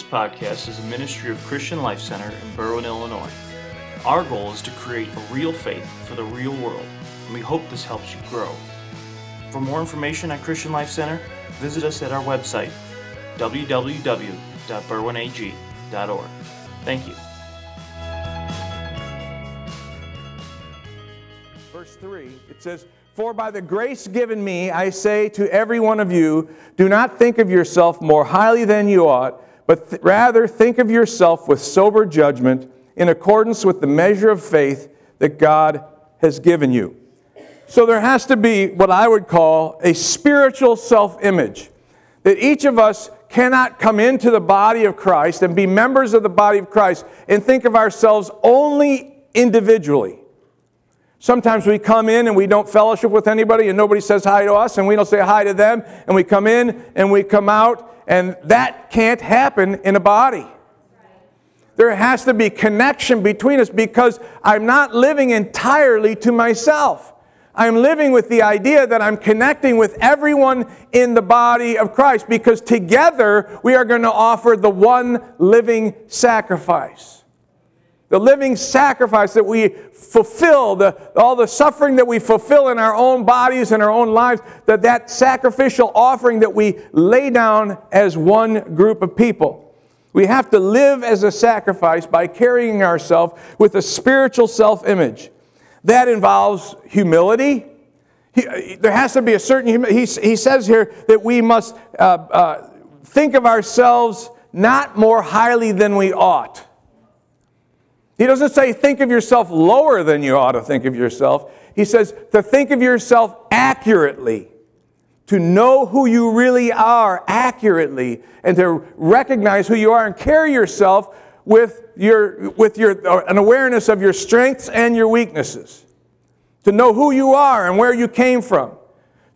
This podcast is a ministry of Christian Life Center in Berwyn, Illinois. Our goal is to create a real faith for the real world, and we hope this helps you grow. For more information on Christian Life Center, visit us at our website, www.berwynag.org. Thank you. Verse 3, it says, For by the grace given me, I say to every one of you, do not think of yourself more highly than you ought, but th- rather think of yourself with sober judgment in accordance with the measure of faith that God has given you. So there has to be what I would call a spiritual self image. That each of us cannot come into the body of Christ and be members of the body of Christ and think of ourselves only individually. Sometimes we come in and we don't fellowship with anybody and nobody says hi to us and we don't say hi to them and we come in and we come out and that can't happen in a body. There has to be connection between us because I'm not living entirely to myself. I'm living with the idea that I'm connecting with everyone in the body of Christ because together we are going to offer the one living sacrifice. The living sacrifice that we fulfill, the, all the suffering that we fulfill in our own bodies and our own lives, that that sacrificial offering that we lay down as one group of people. We have to live as a sacrifice by carrying ourselves with a spiritual self image. That involves humility. He, there has to be a certain, he, he says here that we must uh, uh, think of ourselves not more highly than we ought. He doesn't say think of yourself lower than you ought to think of yourself. He says to think of yourself accurately, to know who you really are accurately, and to recognize who you are and carry yourself with, your, with your, an awareness of your strengths and your weaknesses, to know who you are and where you came from,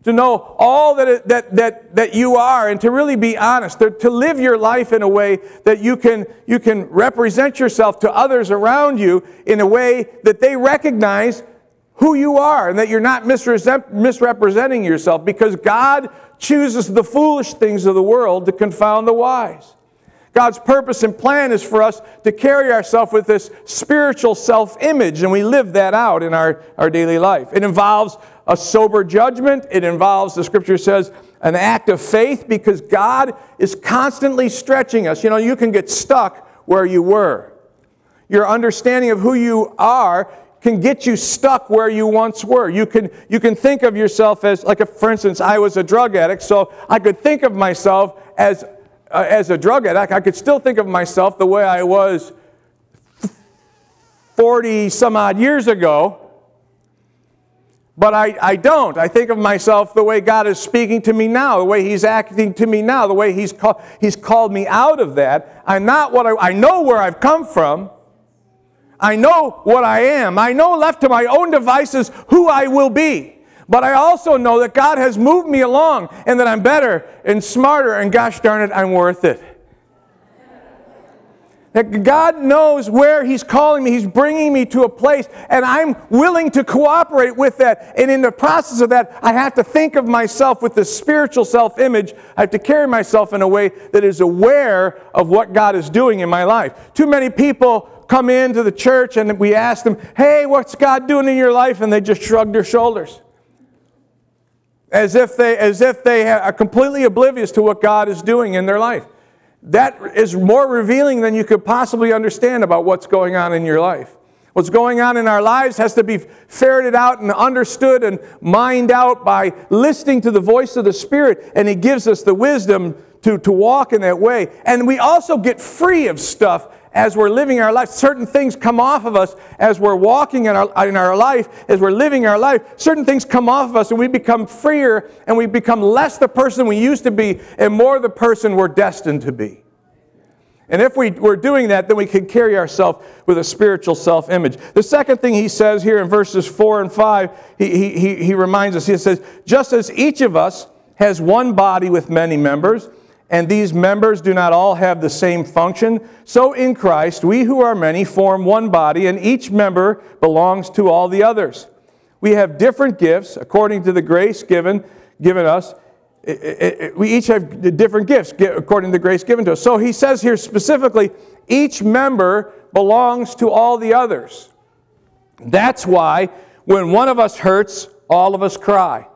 to know all that, it, that, that, that you are, and to really be honest, to, to live your life in a way that you can, you can represent yourself to others around you in a way that they recognize who you are and that you're not misrepresenting yourself because God chooses the foolish things of the world to confound the wise. God's purpose and plan is for us to carry ourselves with this spiritual self image, and we live that out in our, our daily life. It involves a sober judgment, it involves, the scripture says, an act of faith because God is constantly stretching us. You know, you can get stuck where you were. Your understanding of who you are can get you stuck where you once were. You can, you can think of yourself as, like, a, for instance, I was a drug addict, so I could think of myself as uh, as a drug addict, I could still think of myself the way I was 40 some odd years ago. But I, I don't. I think of myself the way God is speaking to me now, the way He's acting to me now, the way He's, call, he's called me out of that. I'm not what I, I know where I've come from. I know what I am. I know left to my own devices who I will be. But I also know that God has moved me along and that I'm better and smarter, and gosh darn it, I'm worth it. That God knows where He's calling me. He's bringing me to a place, and I'm willing to cooperate with that. And in the process of that, I have to think of myself with this spiritual self image. I have to carry myself in a way that is aware of what God is doing in my life. Too many people come into the church and we ask them, Hey, what's God doing in your life? And they just shrug their shoulders as if they, as if they are completely oblivious to what God is doing in their life. That is more revealing than you could possibly understand about what's going on in your life. What's going on in our lives has to be ferreted out and understood and mined out by listening to the voice of the Spirit, and He gives us the wisdom to, to walk in that way. And we also get free of stuff as we're living our life, certain things come off of us as we're walking in our, in our life, as we're living our life. Certain things come off of us and we become freer and we become less the person we used to be and more the person we're destined to be. And if we, we're doing that, then we can carry ourselves with a spiritual self image. The second thing he says here in verses 4 and 5, he, he, he reminds us, he says, just as each of us has one body with many members, and these members do not all have the same function. So in Christ, we who are many form one body, and each member belongs to all the others. We have different gifts according to the grace given, given us. it, it, we each have different gifts according to the grace given to us. So he says here specifically, each member belongs to all the others. That's why when one of us hurts, all of us cry.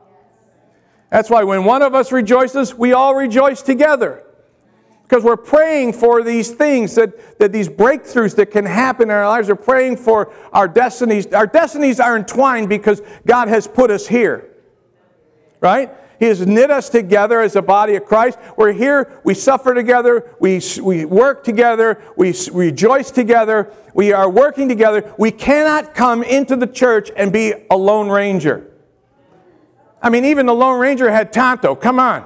That's why when one of us rejoices, we all rejoice together. Because we're praying for these things, that, that these breakthroughs that can happen in our lives. We're praying for our destinies. Our destinies are entwined because God has put us here. Right? He has knit us together as a body of Christ. We're here, we suffer together, we, we work together, we rejoice together, we are working together. We cannot come into the church and be a lone ranger. I mean, even the Lone Ranger had Tonto. Come on.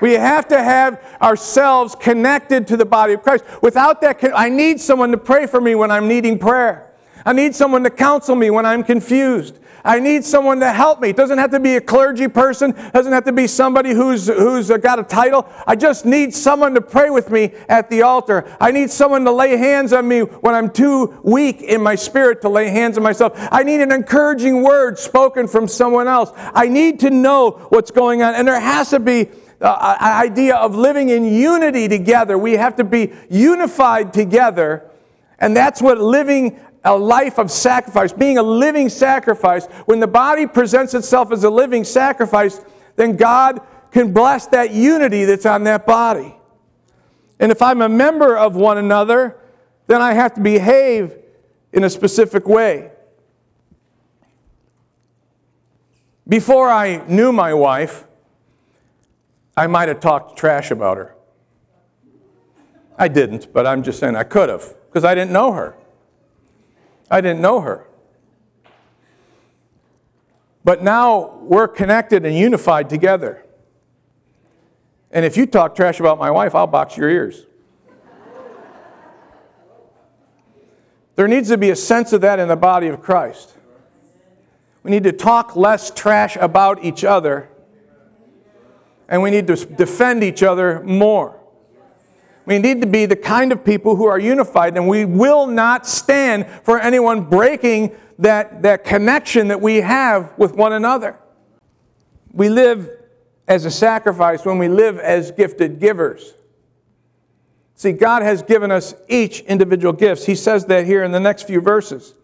We have to have ourselves connected to the body of Christ. Without that, I need someone to pray for me when I'm needing prayer. I need someone to counsel me when I'm confused. I need someone to help me. It doesn't have to be a clergy person, it doesn't have to be somebody who's, who's got a title. I just need someone to pray with me at the altar. I need someone to lay hands on me when I'm too weak in my spirit to lay hands on myself. I need an encouraging word spoken from someone else. I need to know what's going on. And there has to be uh, an idea of living in unity together. We have to be unified together. And that's what living a life of sacrifice, being a living sacrifice, when the body presents itself as a living sacrifice, then God can bless that unity that's on that body. And if I'm a member of one another, then I have to behave in a specific way. Before I knew my wife, I might have talked trash about her. I didn't, but I'm just saying I could have, because I didn't know her. I didn't know her. But now we're connected and unified together. And if you talk trash about my wife, I'll box your ears. there needs to be a sense of that in the body of Christ. We need to talk less trash about each other, and we need to defend each other more. We need to be the kind of people who are unified, and we will not stand for anyone breaking that, that connection that we have with one another. We live as a sacrifice when we live as gifted givers. See, God has given us each individual gifts. He says that here in the next few verses.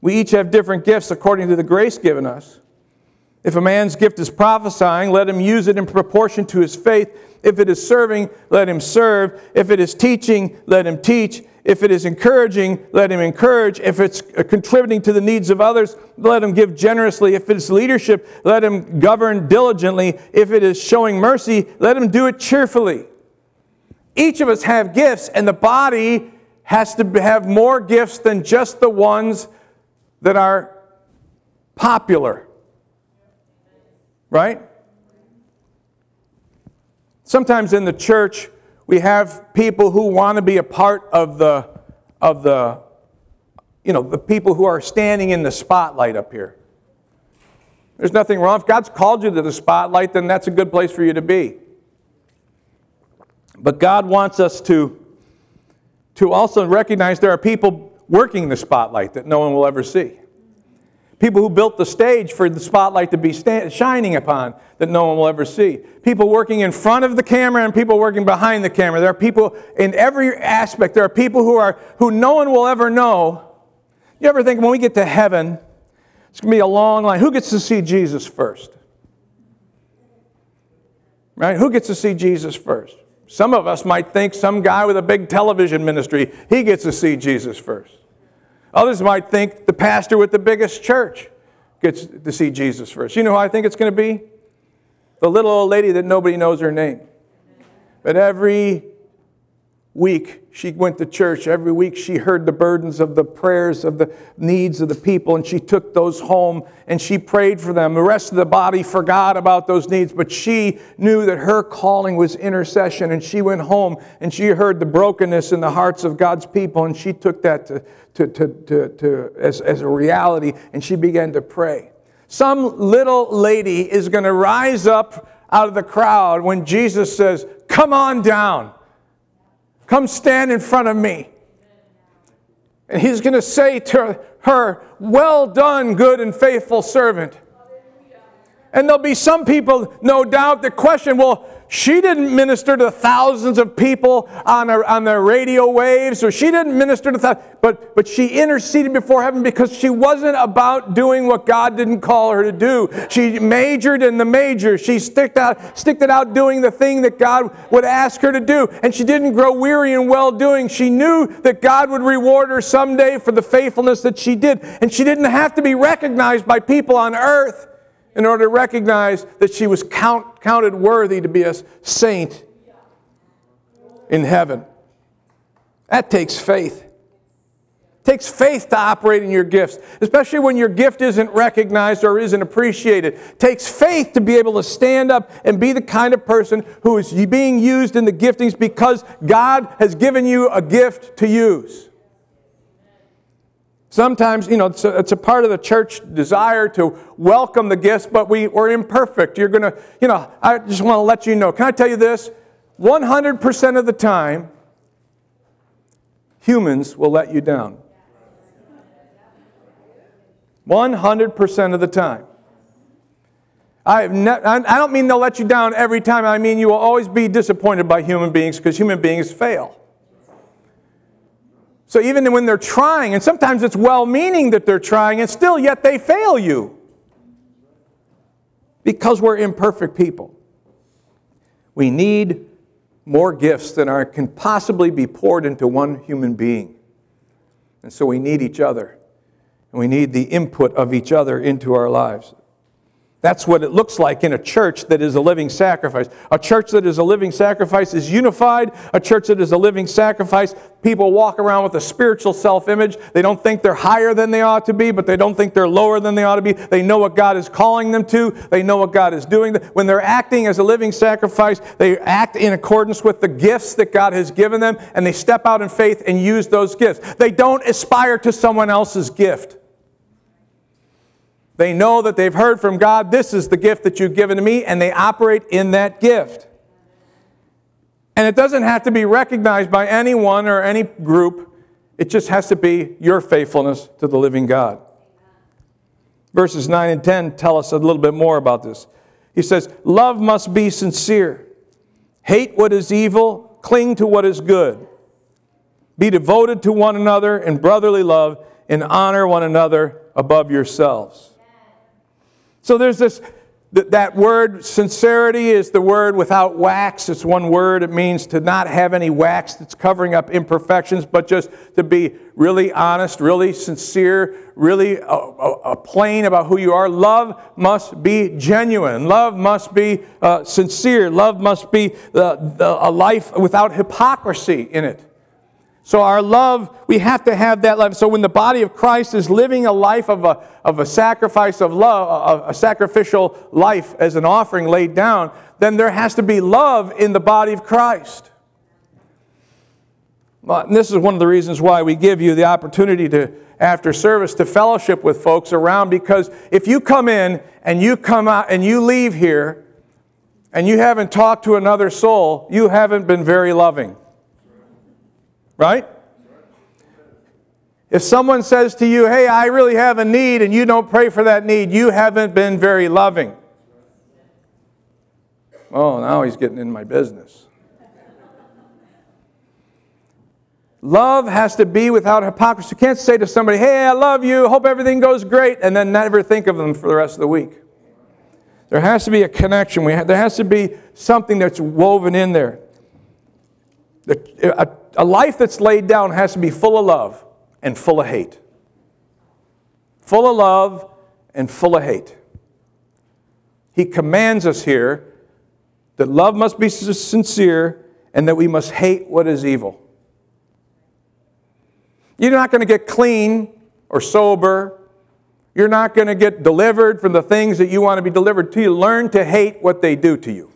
We each have different gifts according to the grace given us. If a man's gift is prophesying, let him use it in proportion to his faith. If it is serving, let him serve. If it is teaching, let him teach. If it is encouraging, let him encourage. If it's contributing to the needs of others, let him give generously. If it's leadership, let him govern diligently. If it is showing mercy, let him do it cheerfully. Each of us have gifts, and the body has to have more gifts than just the ones that are popular. Right? Sometimes in the church, we have people who want to be a part of the, of the, you know, the people who are standing in the spotlight up here. There's nothing wrong. If God's called you to the spotlight, then that's a good place for you to be. But God wants us to, to also recognize there are people working the spotlight that no one will ever see. People who built the stage for the spotlight to be sta- shining upon that no one will ever see. People working in front of the camera and people working behind the camera. There are people in every aspect. There are people who are who no one will ever know. You ever think when we get to heaven, it's going to be a long line. Who gets to see Jesus first? Right? Who gets to see Jesus first? Some of us might think some guy with a big television ministry, he gets to see Jesus first. Others might think the pastor with the biggest church gets to see Jesus first. You know who I think it's going to be? The little old lady that nobody knows her name. But every week she went to church. Every week she heard the burdens of the prayers of the needs of the people, and she took those home and she prayed for them. The rest of the body forgot about those needs, but she knew that her calling was intercession, and she went home and she heard the brokenness in the hearts of God's people, and she took that to, to, to, to, to as, as a reality, and she began to pray. Some little lady is going to rise up out of the crowd when Jesus says, Come on down. Come stand in front of me. And he's going to say to her, Well done, good and faithful servant. And there'll be some people, no doubt, that question, well, she didn't minister to thousands of people on, a, on the radio waves, or she didn't minister to thousands, but, but she interceded before heaven because she wasn't about doing what God didn't call her to do. She majored in the major. She sticked out, sticked it out doing the thing that God would ask her to do. And she didn't grow weary in well doing. She knew that God would reward her someday for the faithfulness that she did. And she didn't have to be recognized by people on earth in order to recognize that she was count, counted worthy to be a saint in heaven. That takes faith. It takes faith to operate in your gifts, especially when your gift isn't recognized or isn't appreciated. It takes faith to be able to stand up and be the kind of person who is being used in the giftings because God has given you a gift to use. Sometimes, you know, it's a, it's a, part of the church desire to welcome the gifts, but we, we're imperfect. You're going to, you know, I just want to let you know. Can I tell you this? 100% of the time, humans will let you down. 100% of the time. I, have ne- I don't mean they'll let you down every time. I mean you will always be disappointed by human beings because human beings fail. So even when they're trying, and sometimes it's well meaning that they're trying, and still yet they fail you. Because we're imperfect people. We need more gifts than are, can possibly be poured into one human being. And so we need each other. And we need the input of each other into our lives. That's what it looks like in a church that is a living sacrifice. A church that is a living sacrifice is unified. A church that is a living sacrifice, people walk around with a spiritual self image. They don't think they're higher than they ought to be, but they don't think they're lower than they ought to be. They know what God is calling them to, they know what God is doing. When they're acting as a living sacrifice, they act in accordance with the gifts that God has given them, and they step out in faith and use those gifts. They don't aspire to someone else's gift. They know that they've heard from God, this is the gift that you've given to me, and they operate in that gift. And it doesn't have to be recognized by anyone or any group, it just has to be your faithfulness to the living God. Verses 9 and 10 tell us a little bit more about this. He says, Love must be sincere, hate what is evil, cling to what is good. Be devoted to one another in brotherly love, and honor one another above yourselves. So there's this, that word sincerity is the word without wax. It's one word. It means to not have any wax that's covering up imperfections, but just to be really honest, really sincere, really uh, uh, plain about who you are. Love must be genuine. Love must be uh, sincere. Love must be the, the, a life without hypocrisy in it. So, our love, we have to have that love. So, when the body of Christ is living a life of a, of a sacrifice of love, a, a sacrificial life as an offering laid down, then there has to be love in the body of Christ. Well, this is one of the reasons why we give you the opportunity to, after service, to fellowship with folks around because if you come in and you come out and you leave here and you haven't talked to another soul, you haven't been very loving. Right? If someone says to you, hey, I really have a need, and you don't pray for that need, you haven't been very loving. Oh, now he's getting in my business. Love has to be without hypocrisy. You can't say to somebody, hey, I love you, hope everything goes great, and then never think of them for the rest of the week. There has to be a connection. there has to be something that's woven in there. A, a life that's laid down has to be full of love and full of hate. Full of love and full of hate. He commands us here that love must be sincere and that we must hate what is evil. You're not going to get clean or sober. You're not going to get delivered from the things that you want to be delivered to. You learn to hate what they do to you.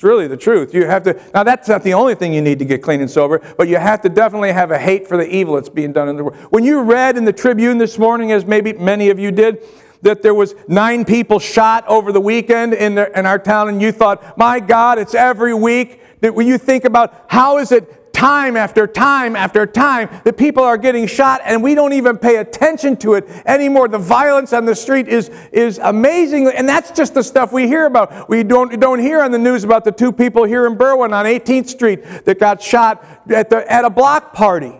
It's really the truth. You have to, now that's not the only thing you need to get clean and sober, but you have to definitely have a hate for the evil that's being done in the world. When you read in the Tribune this morning, as maybe many of you did, that there was nine people shot over the weekend in, the, in our town, and you thought, my God, it's every week. That when you think about how is it time after time after time that people are getting shot and we don't even pay attention to it anymore. The violence on the street is, is amazing. And that's just the stuff we hear about. We don't, don't hear on the news about the two people here in Berwyn on 18th Street that got shot at, the, at a block party.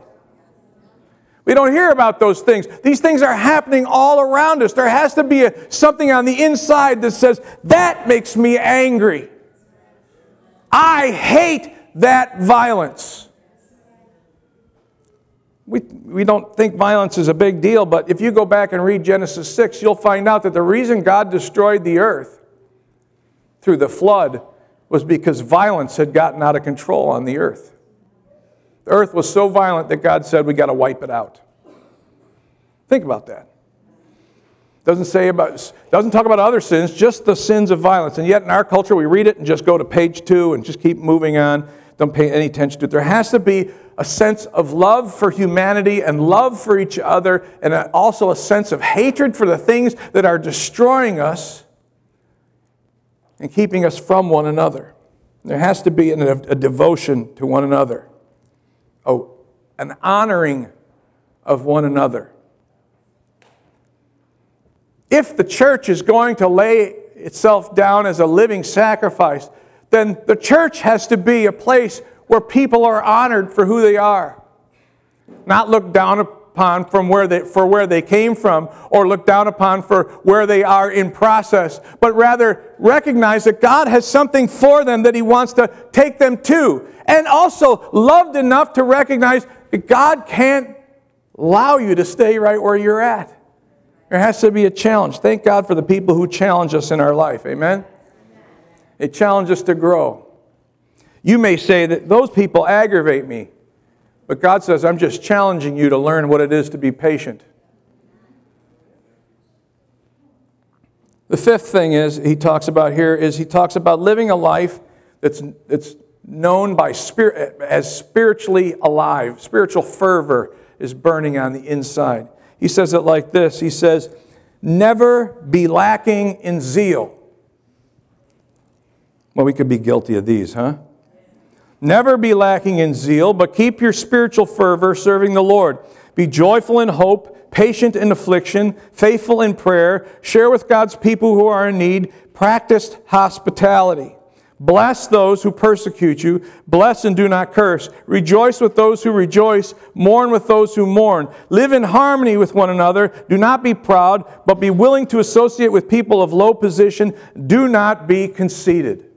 We don't hear about those things. These things are happening all around us. There has to be a, something on the inside that says, that makes me angry. I hate that violence. We, we don't think violence is a big deal, but if you go back and read Genesis 6, you'll find out that the reason God destroyed the earth through the flood was because violence had gotten out of control on the earth. The earth was so violent that God said, we got to wipe it out. Think about that. Doesn't say about, doesn't talk about other sins, just the sins of violence. And yet in our culture, we read it and just go to page two and just keep moving on. Don't pay any attention to it. There has to be a sense of love for humanity and love for each other, and also a sense of hatred for the things that are destroying us and keeping us from one another. There has to be a devotion to one another, oh, an honoring of one another. If the church is going to lay itself down as a living sacrifice, then the church has to be a place where people are honored for who they are, not looked down upon from where they, for where they came from or looked down upon for where they are in process, but rather recognize that God has something for them that He wants to take them to. And also loved enough to recognize that God can't allow you to stay right where you're at. There has to be a challenge. Thank God for the people who challenge us in our life. Amen? They challenge us to grow. You may say that those people aggravate me, but God says, I'm just challenging you to learn what it is to be patient. The fifth thing is he talks about here is he talks about living a life that's, that's known by spirit as spiritually alive. Spiritual fervor is burning on the inside. He says it like this He says, Never be lacking in zeal. Well, we could be guilty of these, huh? Never be lacking in zeal, but keep your spiritual fervor serving the Lord. Be joyful in hope, patient in affliction, faithful in prayer, share with God's people who are in need, practice hospitality. Bless those who persecute you. Bless and do not curse. Rejoice with those who rejoice. Mourn with those who mourn. Live in harmony with one another. Do not be proud, but be willing to associate with people of low position. Do not be conceited.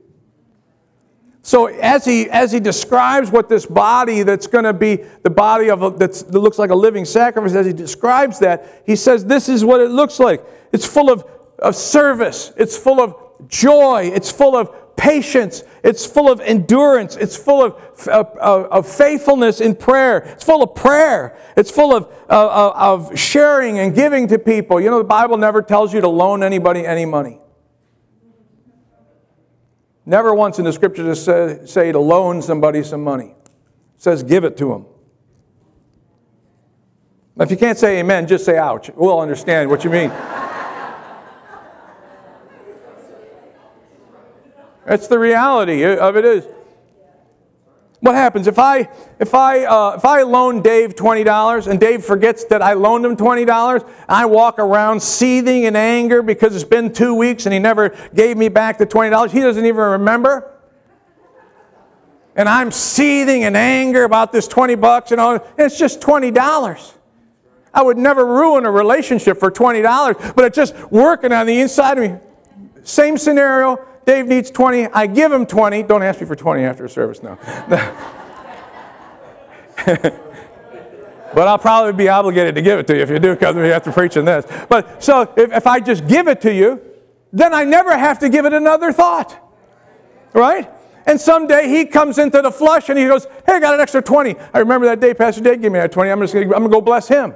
So as he, as he describes what this body that's going to be the body of a, that looks like a living sacrifice, as he describes that, he says this is what it looks like. It's full of, of service. It's full of joy. It's full of patience. It's full of endurance. It's full of, of, of faithfulness in prayer. It's full of prayer. It's full of, of, of sharing and giving to people. You know, the Bible never tells you to loan anybody any money. Never once in the scripture does say, say to loan somebody some money. It says give it to them. Now, if you can't say amen, just say ouch. We'll understand what you mean. That's the reality of it is. What happens if I if I uh, if I loan Dave twenty dollars and Dave forgets that I loaned him twenty dollars? I walk around seething in anger because it's been two weeks and he never gave me back the twenty dollars. He doesn't even remember. And I'm seething in anger about this twenty bucks and all. And it's just twenty dollars. I would never ruin a relationship for twenty dollars, but it's just working on the inside of me. Same scenario Dave needs 20. I give him 20. Don't ask me for 20 after a service now. but I'll probably be obligated to give it to you if you do have to preach in this. But so if, if I just give it to you, then I never have to give it another thought. Right? And someday he comes into the flush and he goes, Hey, I got an extra 20. I remember that day Pastor Dave gave me that 20. I'm just I'm gonna go bless him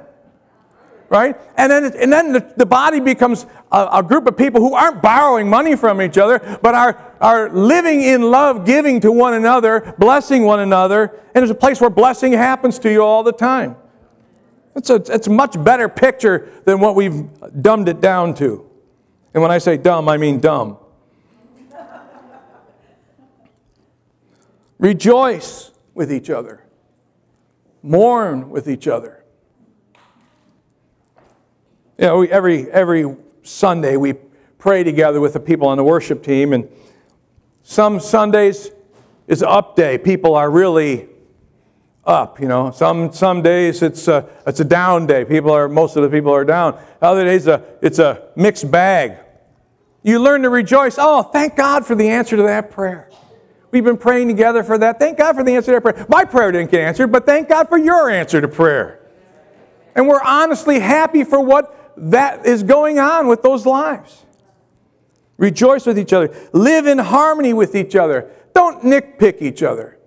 right? And then, and then the, the body becomes a, a, group of people who aren't borrowing money from each other, but are, are living in love, giving to one another, blessing one another, and it's a place where blessing happens to you all the time. It's a, it's a much better picture than what we've dumbed it down to. And when I say dumb, I mean dumb. Rejoice with each other. mourn with each other. You know, we, every, every Sunday we pray together with the people on the worship team, and some Sundays is up day. People are really up, you know. Some, some days it's a, it's a down day. People are, most of the people are down. Other days uh, it's a mixed bag. You learn to rejoice. Oh, thank God for the answer to that prayer. We've been praying together for that. Thank God for the answer to that prayer. My prayer didn't get answered, but thank God for your answer to prayer. And we're honestly happy for what that is going on with those lives. Rejoice with each other. Live in harmony with each other. Don't nitpick each other.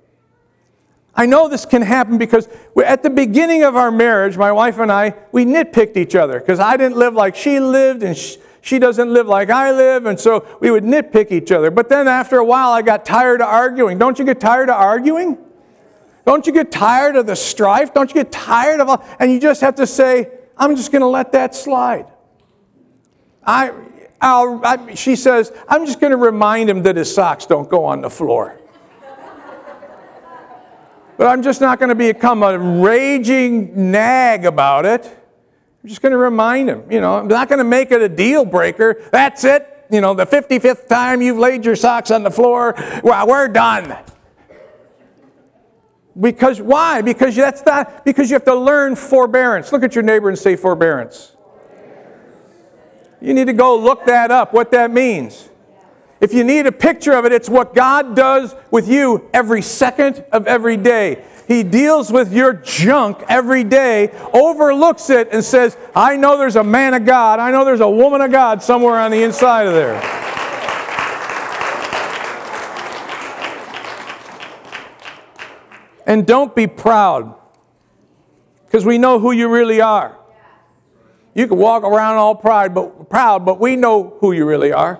I know this can happen because at the beginning of our marriage, my wife and I, we nitpicked each other because I didn't live like she lived and she doesn't live like I live, and so we would nitpick each other. But then after a while, I got tired of arguing. Don't you get tired of arguing? Don't you get tired of the strife? Don't you get tired of all? And you just have to say, I'm just going to let that slide. I, I, she says, I'm just going to remind him that his socks don't go on the floor. but I'm just not going to become a raging nag about it. I'm just going to remind him. You know, I'm not going to make it a deal breaker. That's it. You know, the 55th time you've laid your socks on the floor, well, we're done. Because why? Because that's not because you have to learn forbearance. Look at your neighbor and say forbearance. You need to go look that up, what that means. If you need a picture of it, it's what God does with you every second of every day. He deals with your junk every day, overlooks it, and says, I know there's a man of God. I know there's a woman of God somewhere on the inside of there. And don't be proud, because we know who you really are. You can walk around all pride, but, proud, but we know who you really are.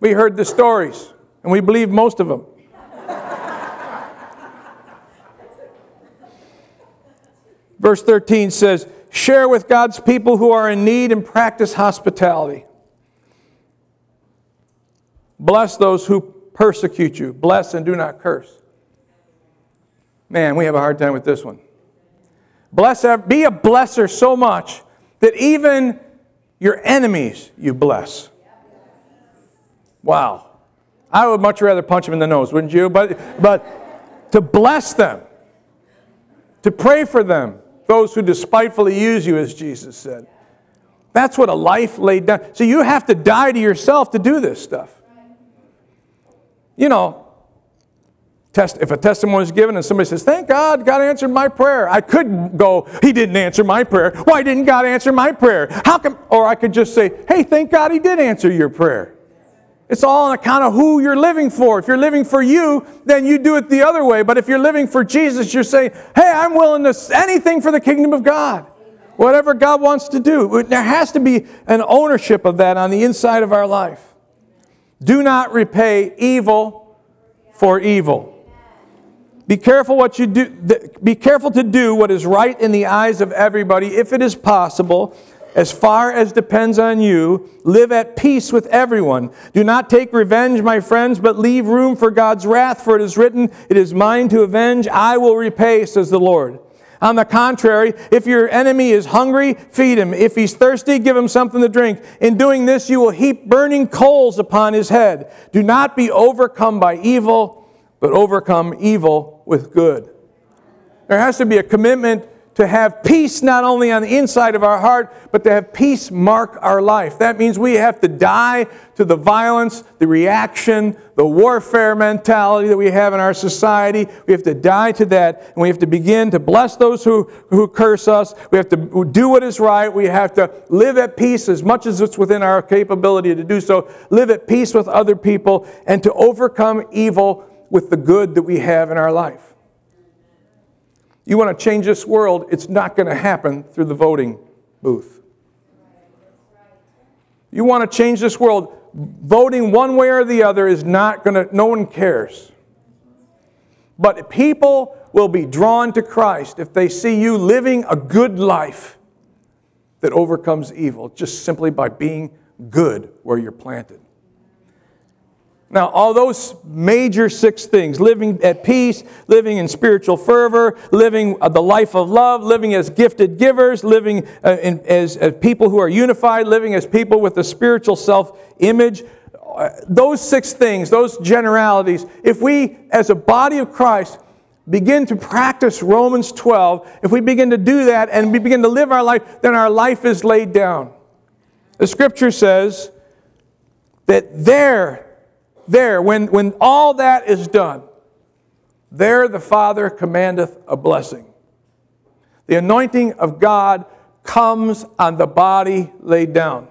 We heard the stories, and we believe most of them. Verse 13 says, Share with God's people who are in need and practice hospitality. Bless those who persecute you. Bless and do not curse. Man, we have a hard time with this one. Bless, be a blesser so much that even your enemies you bless. Wow. I would much rather punch them in the nose, wouldn't you? But, but to bless them, to pray for them, those who despitefully use you, as Jesus said. That's what a life laid down. So you have to die to yourself to do this stuff. You know, Test, if a testimony is given and somebody says, Thank God, God answered my prayer, I could go, He didn't answer my prayer. Why didn't God answer my prayer? How come? Or I could just say, Hey, thank God He did answer your prayer. It's all on account of who you're living for. If you're living for you, then you do it the other way. But if you're living for Jesus, you're saying, Hey, I'm willing to anything for the kingdom of God. Whatever God wants to do. There has to be an ownership of that on the inside of our life. Do not repay evil for evil. Be careful what you do. Be careful to do what is right in the eyes of everybody, if it is possible. As far as depends on you, live at peace with everyone. Do not take revenge, my friends, but leave room for God's wrath, for it is written, It is mine to avenge, I will repay, says the Lord. On the contrary, if your enemy is hungry, feed him. If he's thirsty, give him something to drink. In doing this, you will heap burning coals upon his head. Do not be overcome by evil but overcome evil with good. There has to be a commitment to have peace not only on the inside of our heart, but to have peace mark our life. That means we have to die to the violence, the reaction, the warfare mentality that we have in our society. We have to die to that, and we have to begin to bless those who, who curse us. We have to do what is right. We have to live at peace as much as it's within our capability to do so. Live at peace with other people and to overcome evil with the good that we have in our life. You want to change this world, it's not going to happen through the voting booth. You want to change this world, voting one way or the other is not going to, no one cares. But people will be drawn to Christ if they see you living a good life that overcomes evil just simply by being good where you're planted. Now, all those major six things living at peace, living in spiritual fervor, living the life of love, living as gifted givers, living uh, as, as people who are unified, living as people with a spiritual self image. Uh, those six things, those generalities, if we as a body of Christ begin to practice Romans 12, if we begin to do that and we begin to live our life, then our life is laid down. The scripture says that there, there, when, when all that is done, there the Father commandeth a blessing. The anointing of God comes on the body laid down.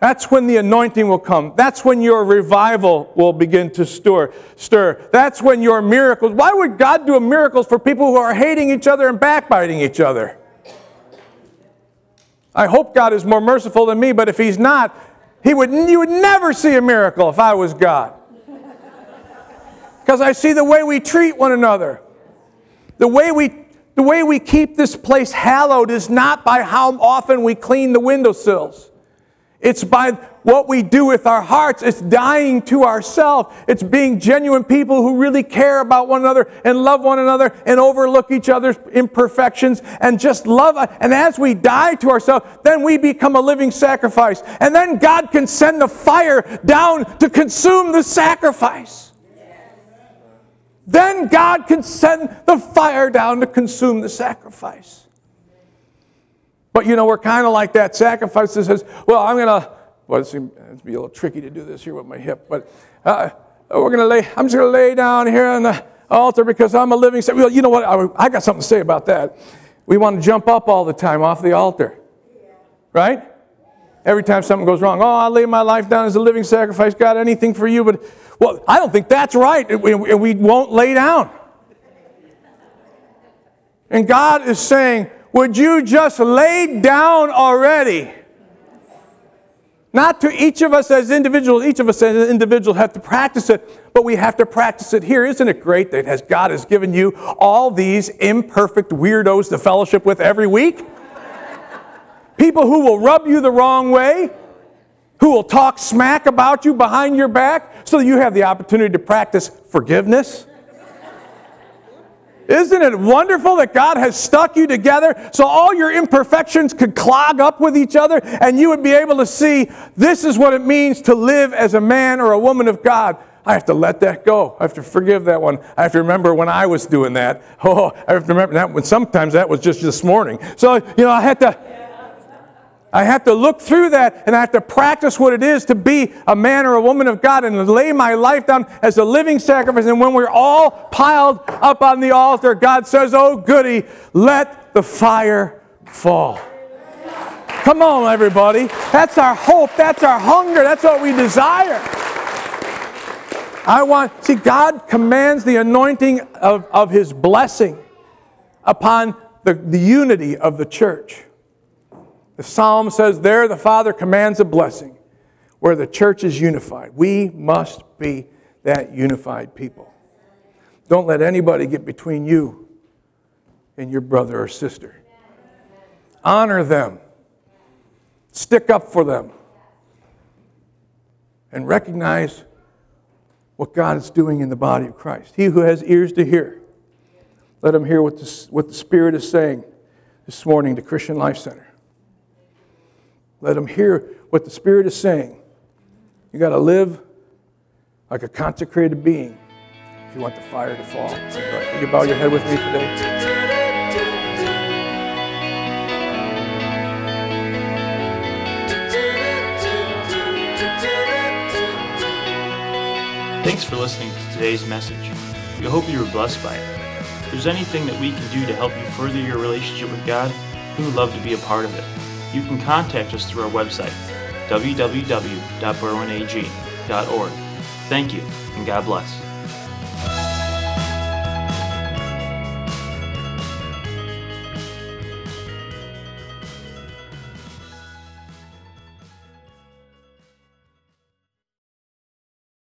That's when the anointing will come. That's when your revival will begin to stir. stir. That's when your miracles. Why would God do miracles for people who are hating each other and backbiting each other? I hope God is more merciful than me, but if He's not, he would, you would never see a miracle if I was God. Because I see the way we treat one another. The way we the way we keep this place hallowed is not by how often we clean the windowsills. It's by what we do with our hearts. It's dying to ourselves. It's being genuine people who really care about one another and love one another and overlook each other's imperfections and just love. And as we die to ourselves, then we become a living sacrifice. And then God can send the fire down to consume the sacrifice. Then God can send the fire down to consume the sacrifice. But you know, we're kind of like that sacrifice that says, well, I'm going to, well, it's, going to be a little tricky to do this here with my hip, but uh, we're going to lay, I'm just going to lay down here on the altar because I'm a living sacrifice. Well, you know what? I, I got something to say about that. We want to jump up all the time off the altar, right? Every time something goes wrong, oh, I lay my life down as a living sacrifice. God, anything for you, but well, I don't think that's right. And we, we won't lay down. And God is saying, would you just lay down already? Not to each of us as individuals, each of us as individuals have to practice it, but we have to practice it here. Isn't it great that God has given you all these imperfect weirdos to fellowship with every week? People who will rub you the wrong way, who will talk smack about you behind your back, so that you have the opportunity to practice forgiveness isn't it wonderful that God has stuck you together so all your imperfections could clog up with each other and you would be able to see this is what it means to live as a man or a woman of God? I have to let that go. I have to forgive that one. I have to remember when I was doing that. Oh, I have to remember that when sometimes that was just this morning. So, you know, I had to I have to look through that and I have to practice what it is to be a man or a woman of God and lay my life down as a living sacrifice. And when we're all piled up on the altar, God says, Oh, goody, let the fire fall. Come on, everybody. That's our hope. That's our hunger. That's what we desire. I want, see, God commands the anointing of, of His blessing upon the, the unity of the church. The psalm says, There the Father commands a blessing where the church is unified. We must be that unified people. Don't let anybody get between you and your brother or sister. Honor them, stick up for them, and recognize what God is doing in the body of Christ. He who has ears to hear, let him hear what the, what the Spirit is saying this morning to Christian Life Center. Let them hear what the Spirit is saying. You got to live like a consecrated being if you want the fire to fall. Will you bow your head with me today? Thanks for listening to today's message. We hope you were blessed by it. If there's anything that we can do to help you further your relationship with God, we would love to be a part of it you can contact us through our website, www.berwynag.org. Thank you, and God bless.